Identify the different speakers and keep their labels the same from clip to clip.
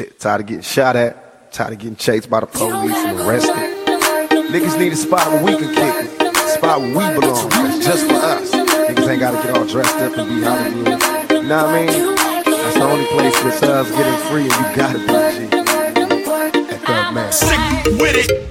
Speaker 1: Shit, tired of getting shot at, tired of getting chased by the police and arrested. Niggas need a spot where we can kick it, spot where we belong. That's just for us. Niggas ain't gotta get all dressed up and be Hollywood. You know what I mean? That's the only place that's us getting free, and you gotta be G. At man.
Speaker 2: Sick with it.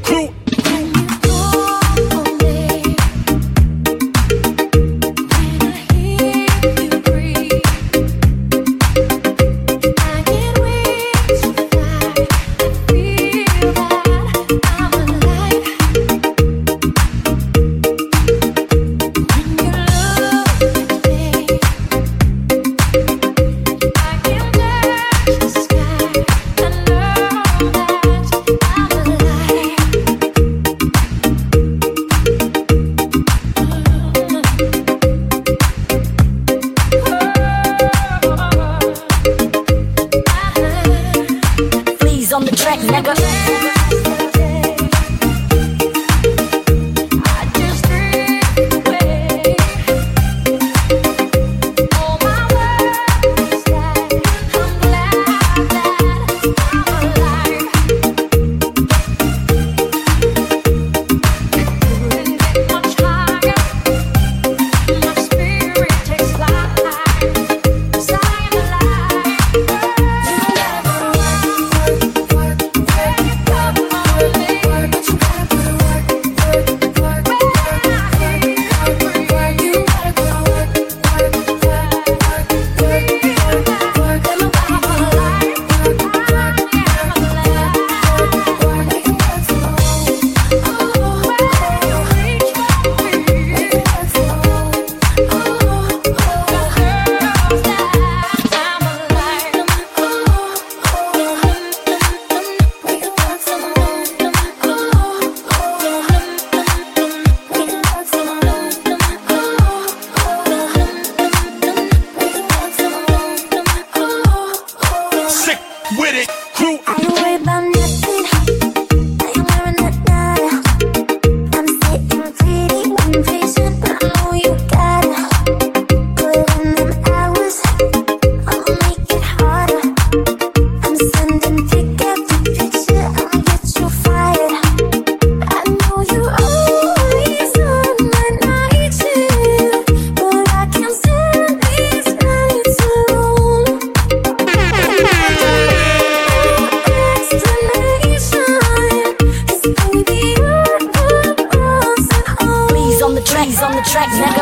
Speaker 3: つ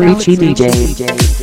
Speaker 4: Alex Ricci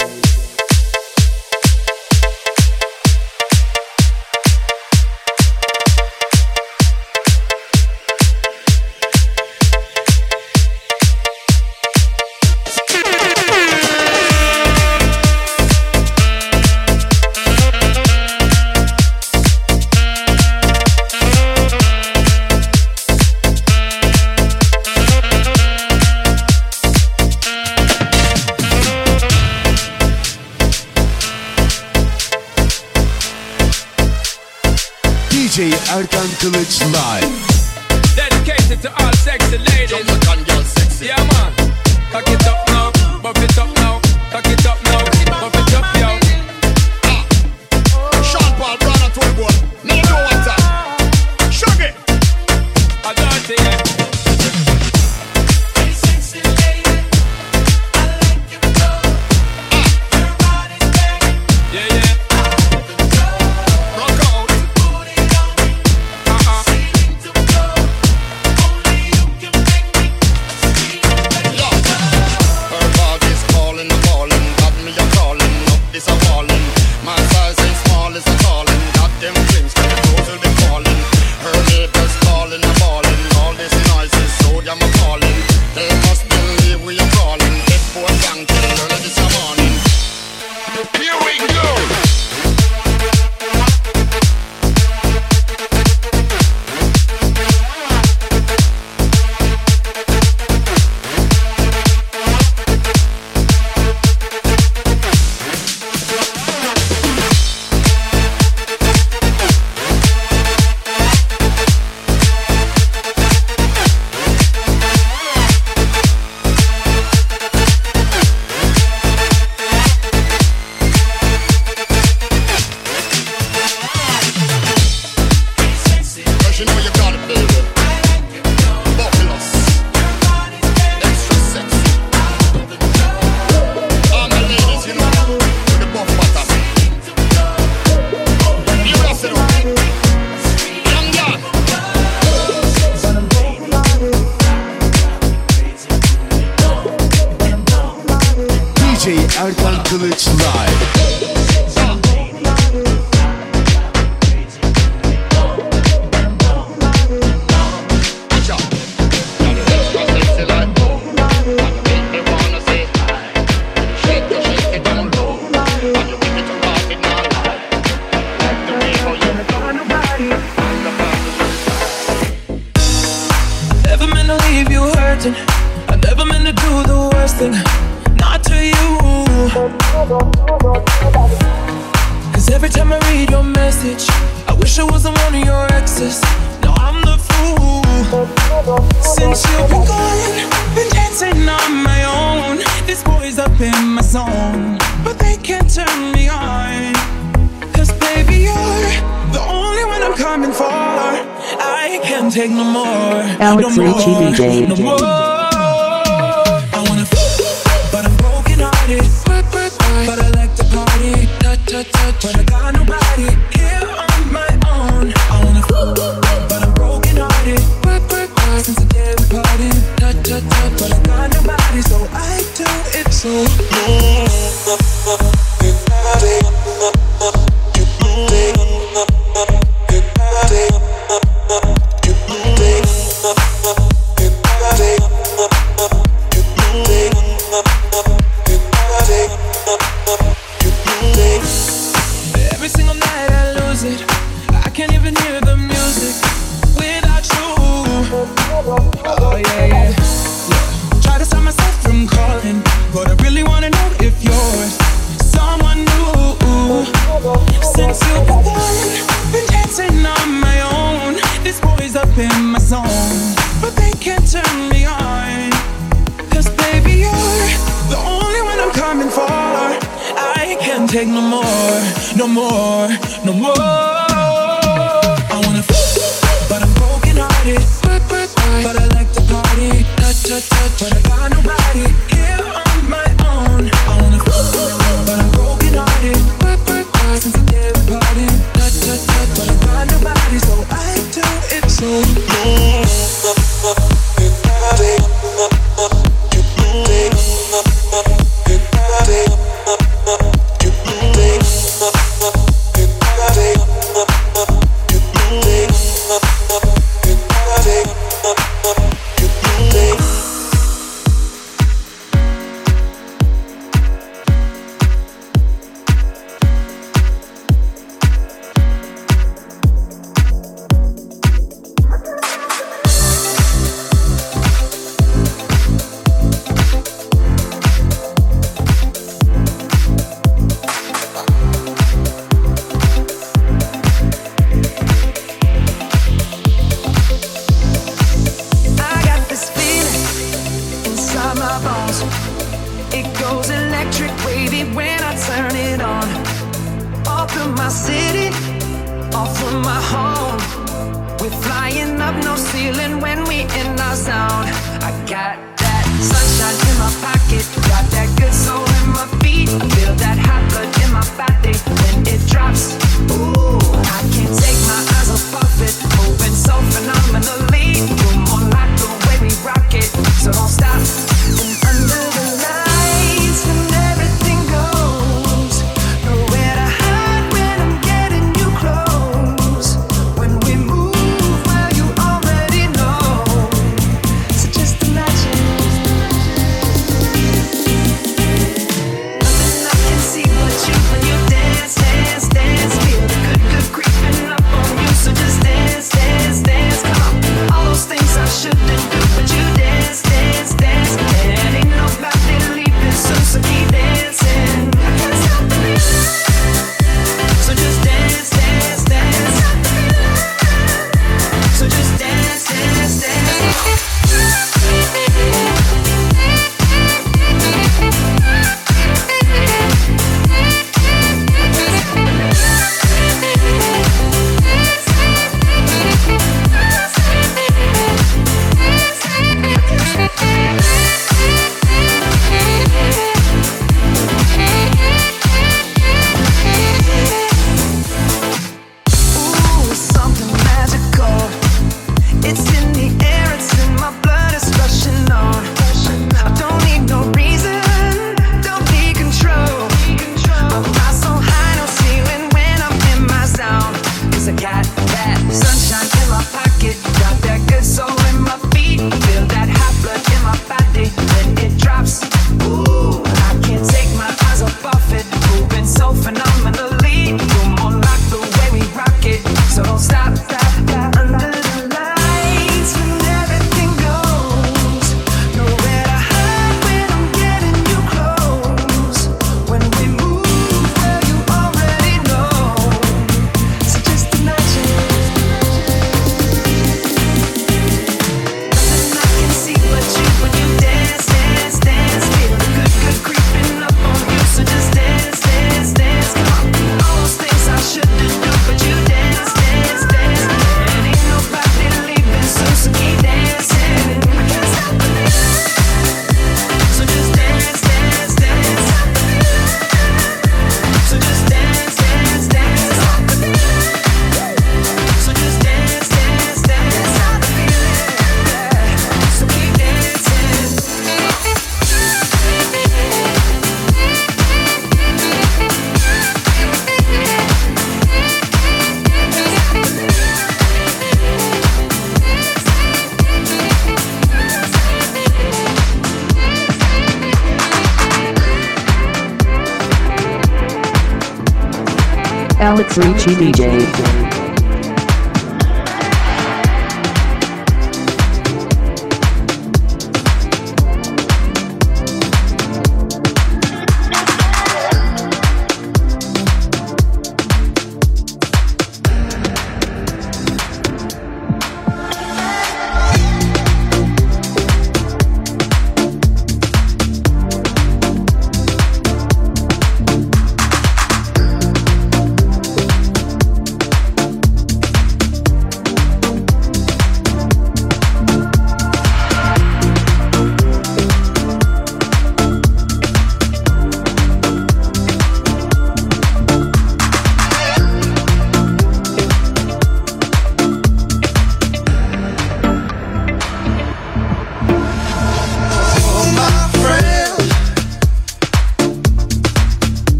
Speaker 4: Alex Ricci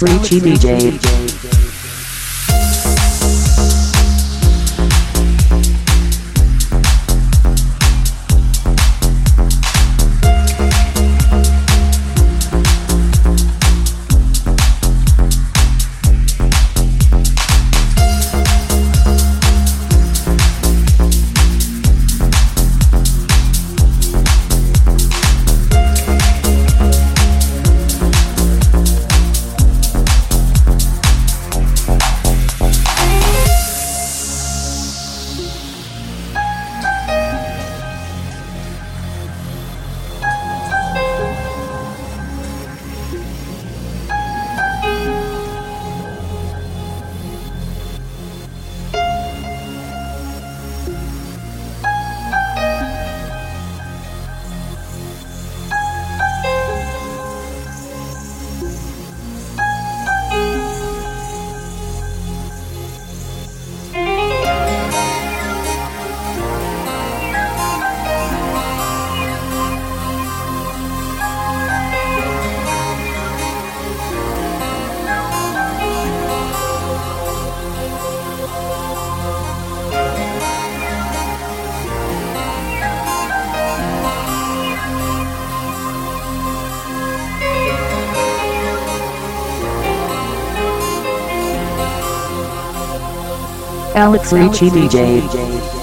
Speaker 5: Alex Ricci DJ.
Speaker 6: Alex Ricci DJ.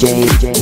Speaker 6: DJ.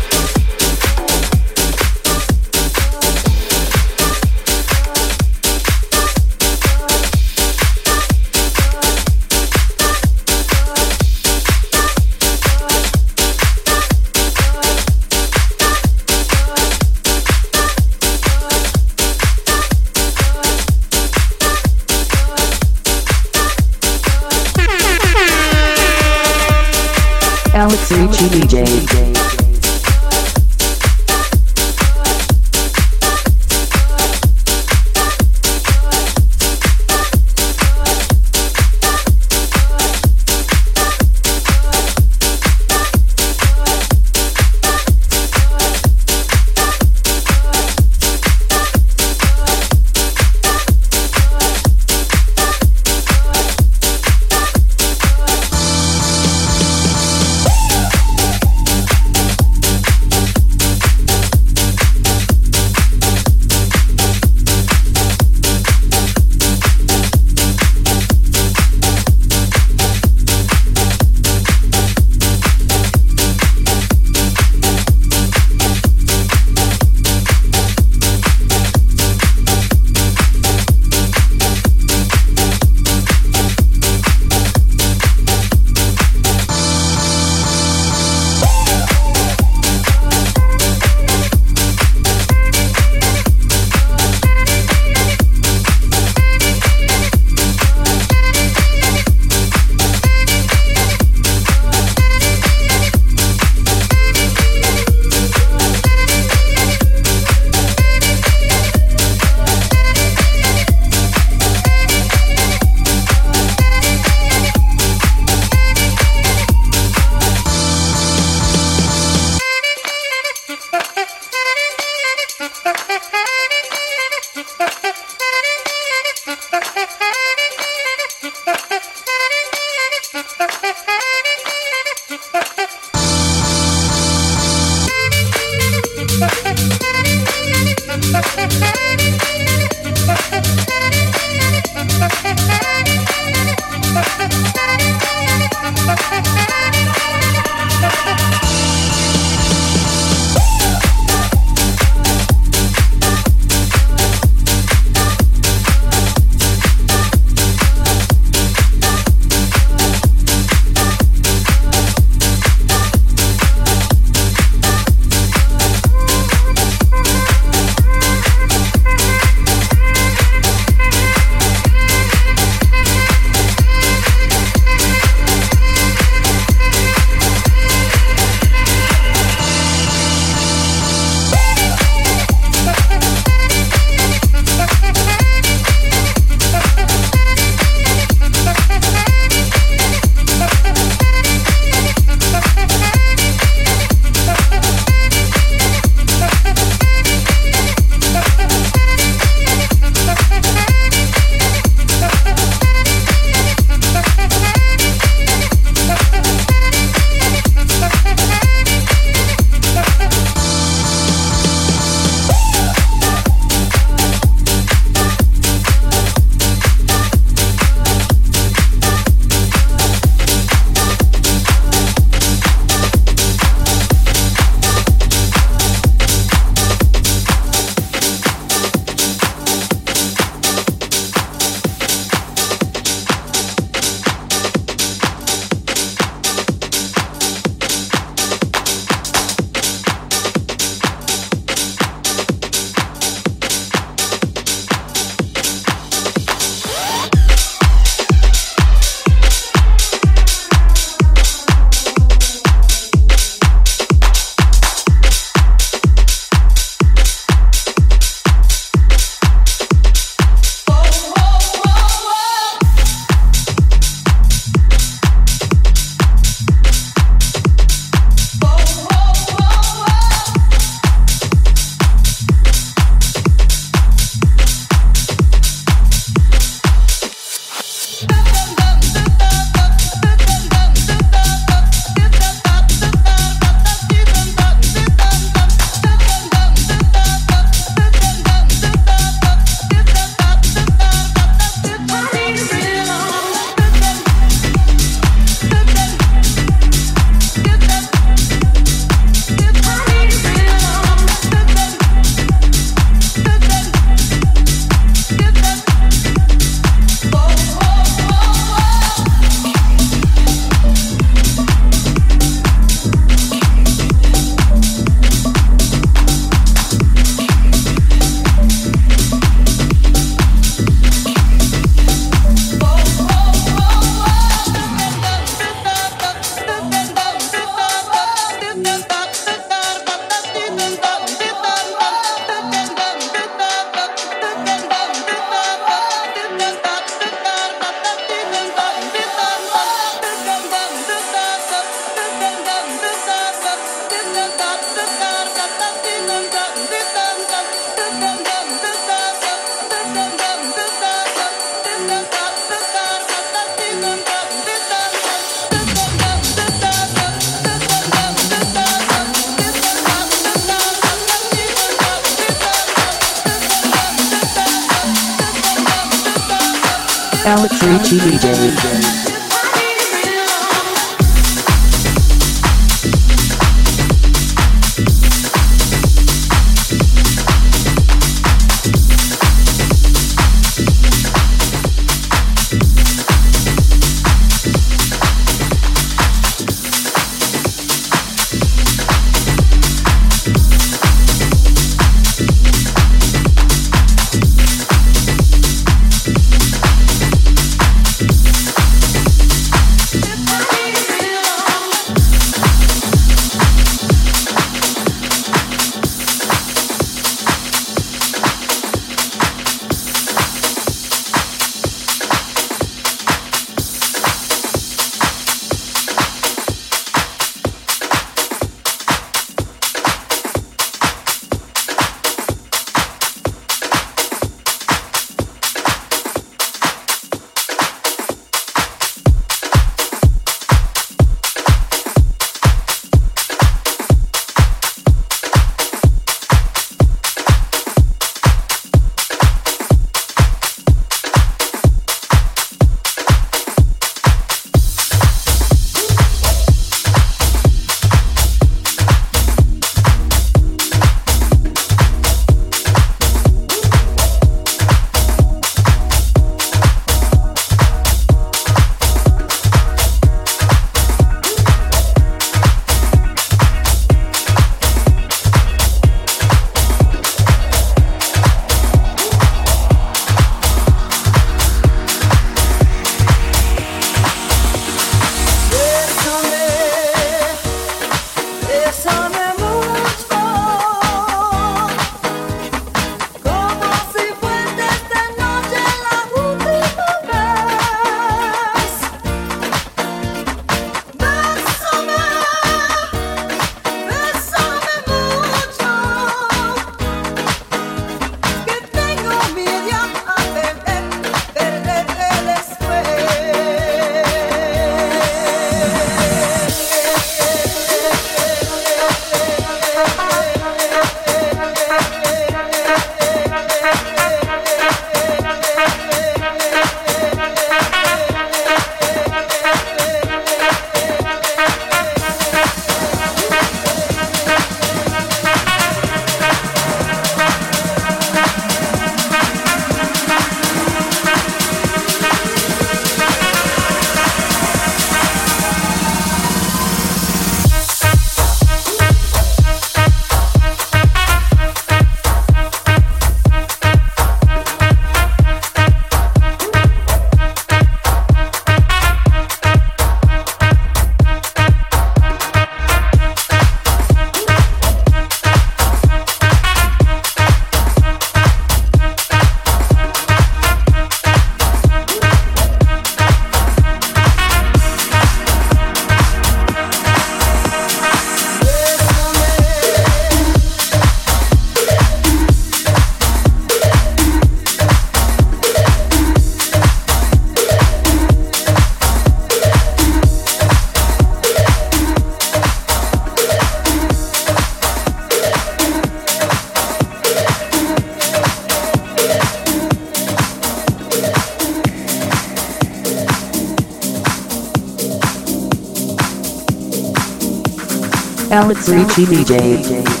Speaker 7: now
Speaker 6: it's Ricci DJ.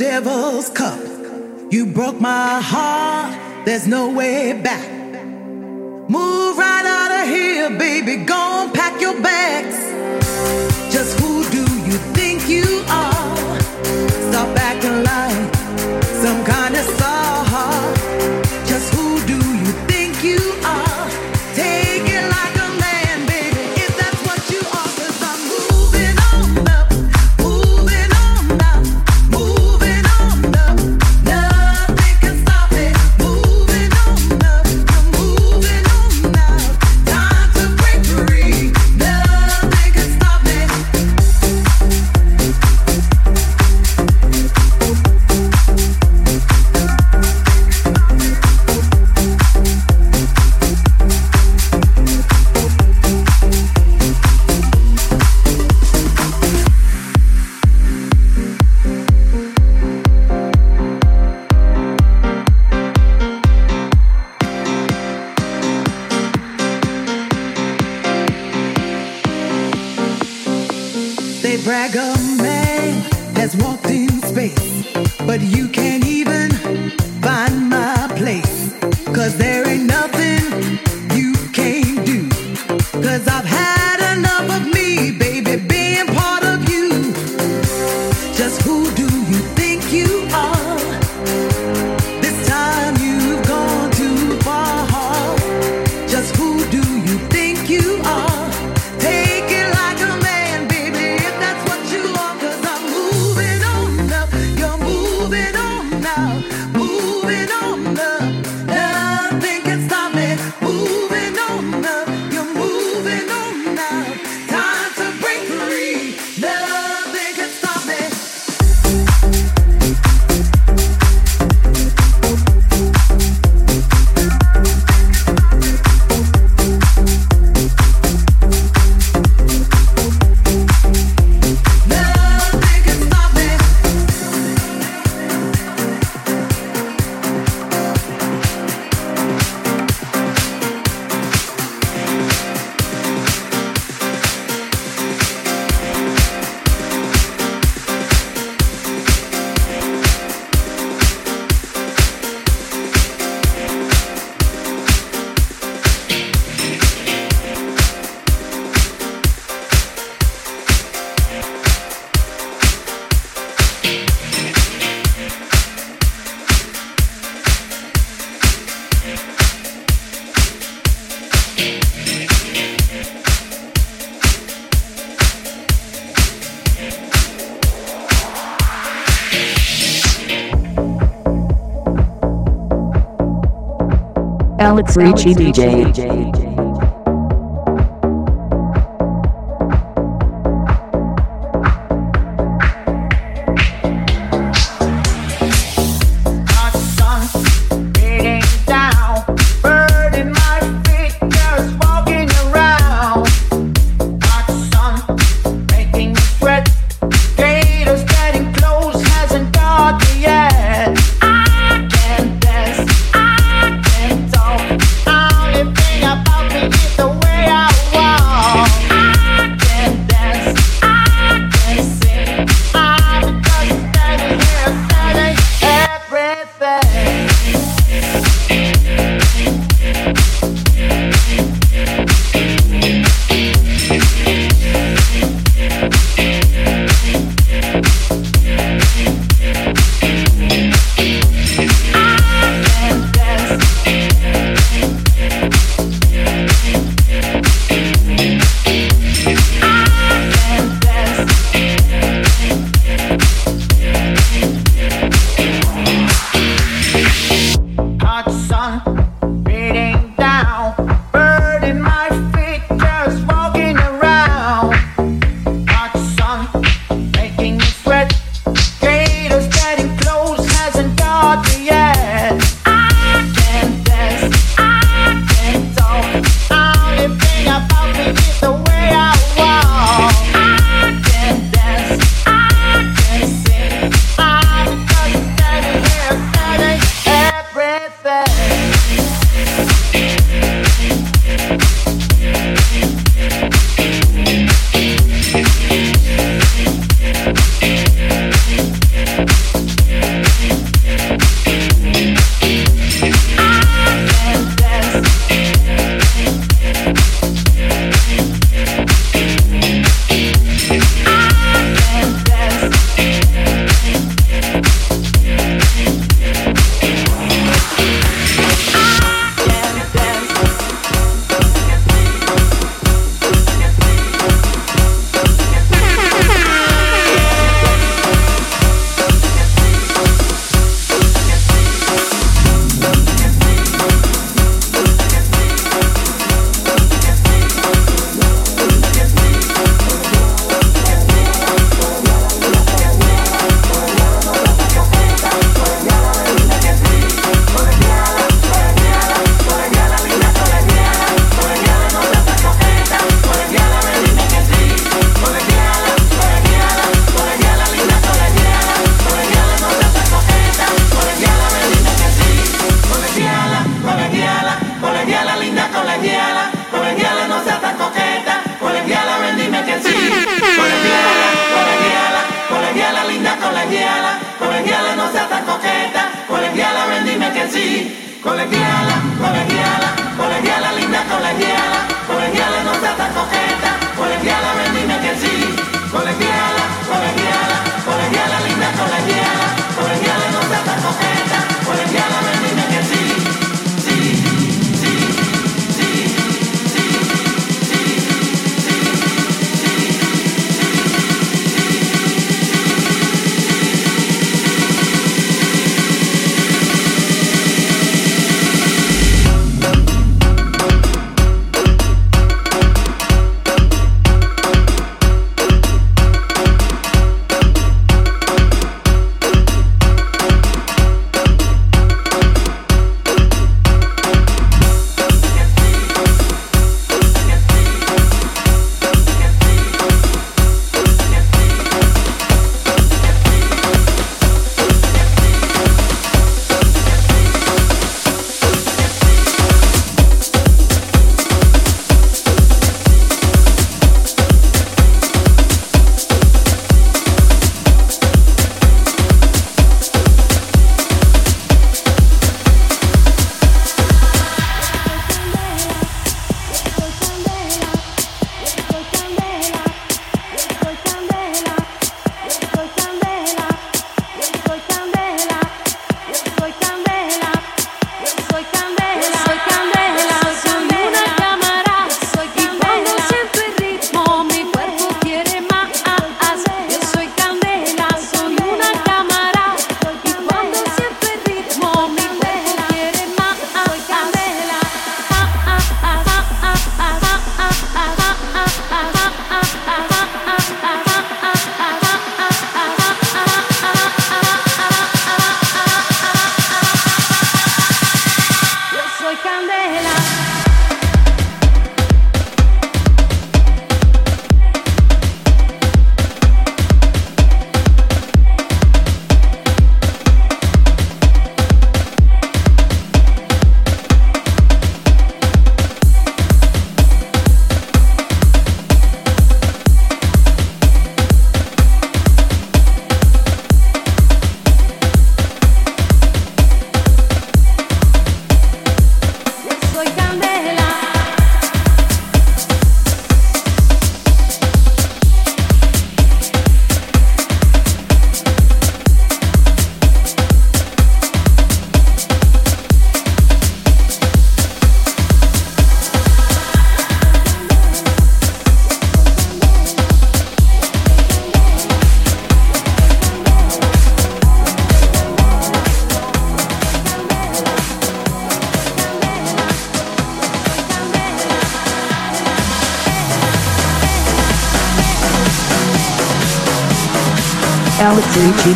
Speaker 8: devil's cup. You broke my heart, there's no way back.
Speaker 6: Alex Ricci DJ.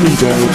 Speaker 2: Ricci DJ.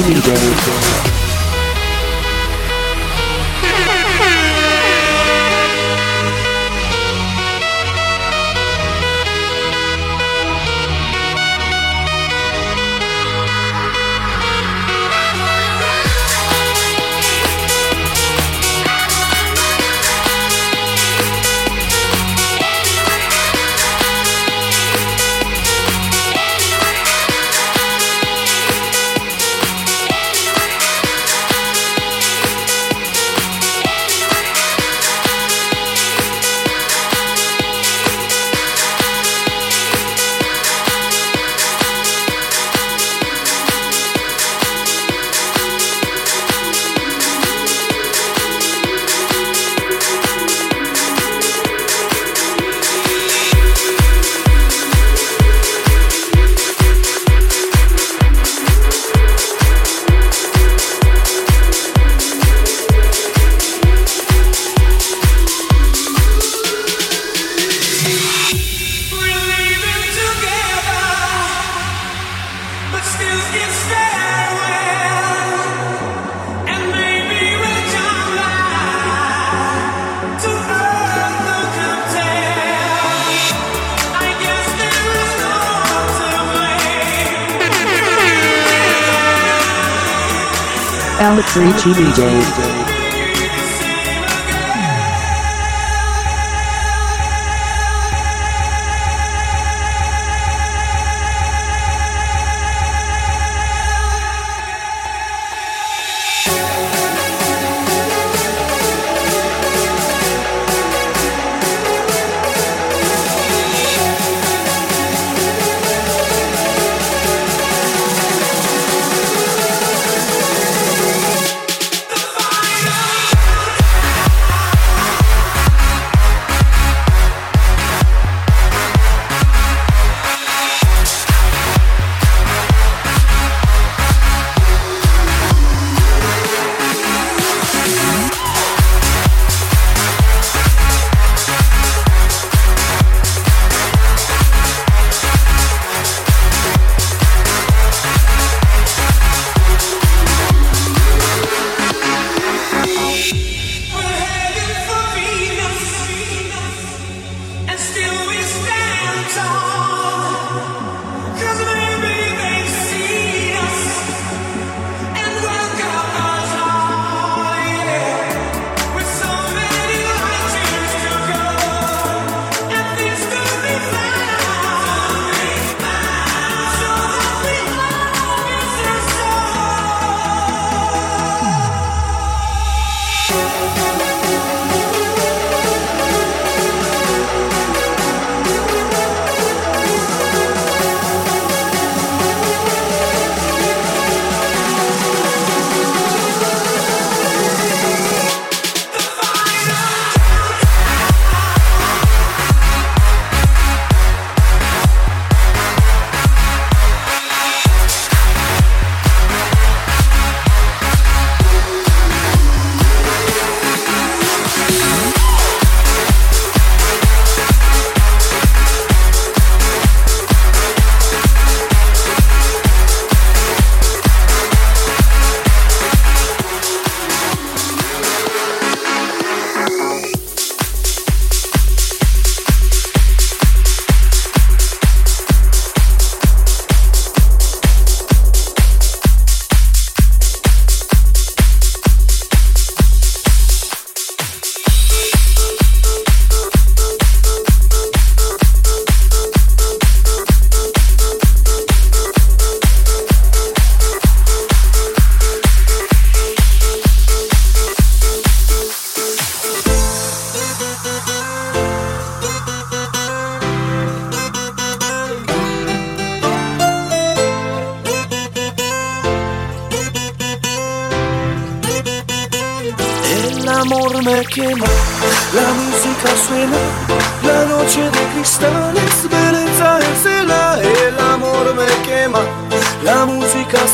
Speaker 2: Alex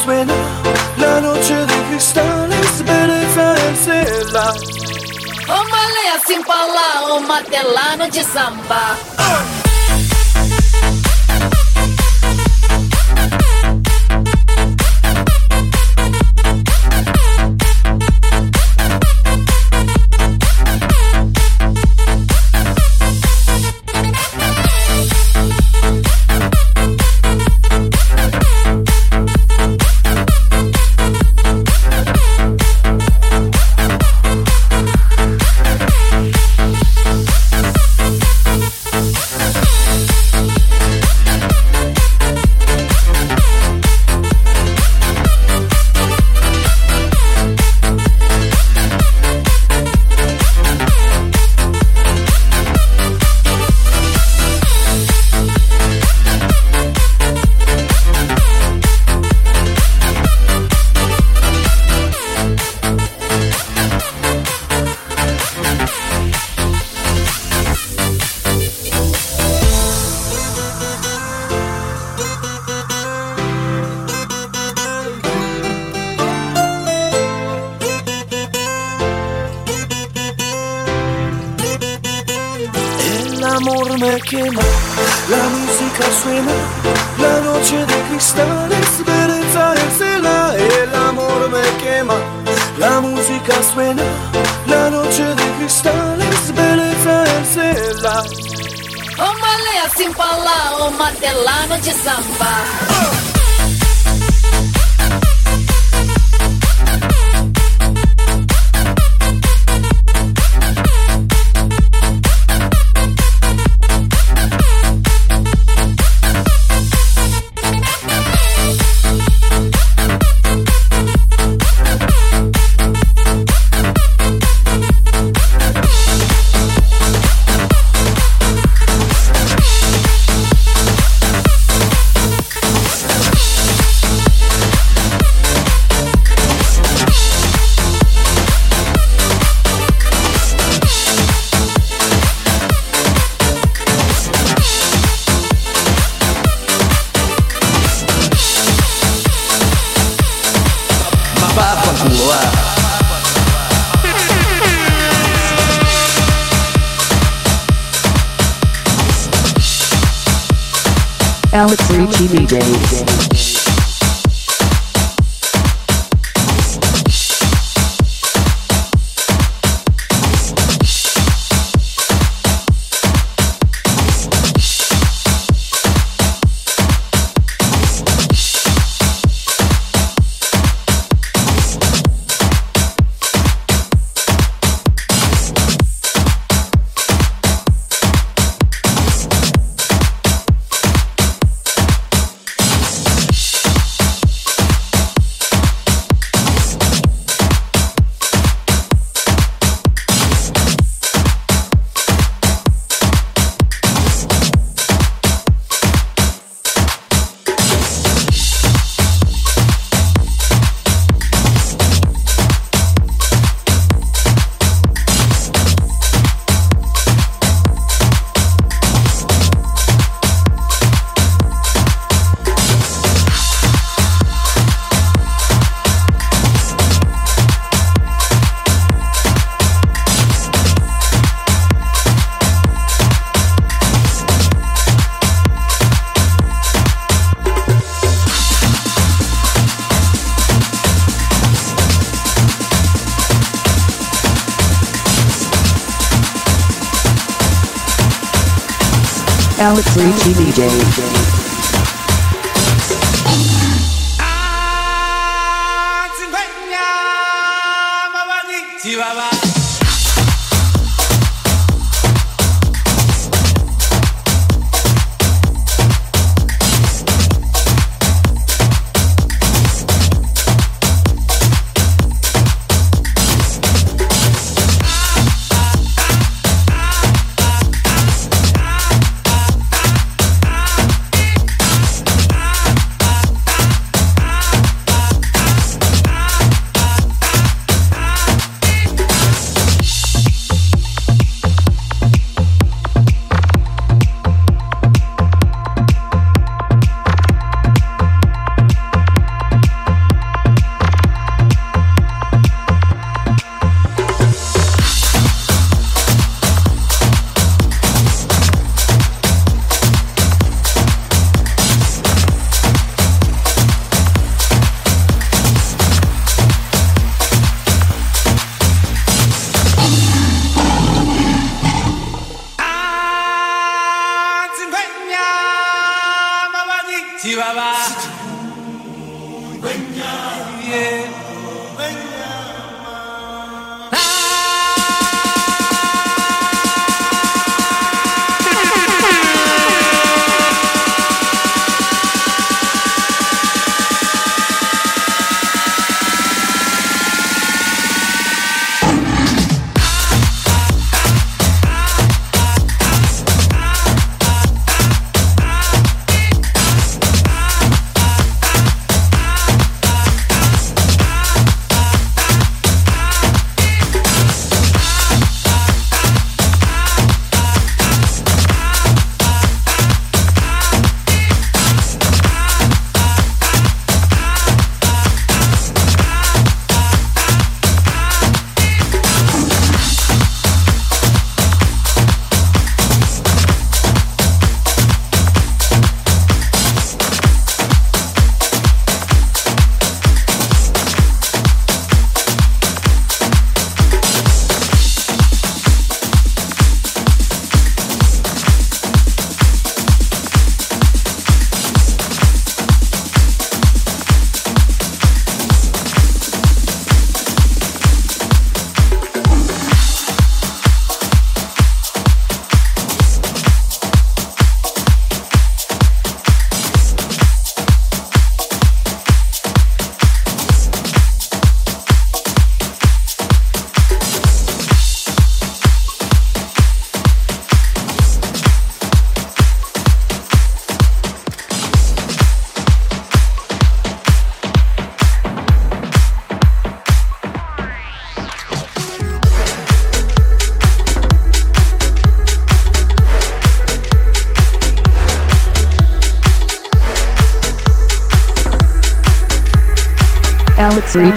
Speaker 9: suena la noche de cristales
Speaker 10: Venezuela. Assim uma
Speaker 9: lenha sem falar,
Speaker 10: uma telano de samba.
Speaker 11: Uh!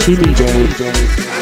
Speaker 11: Ricci DJ.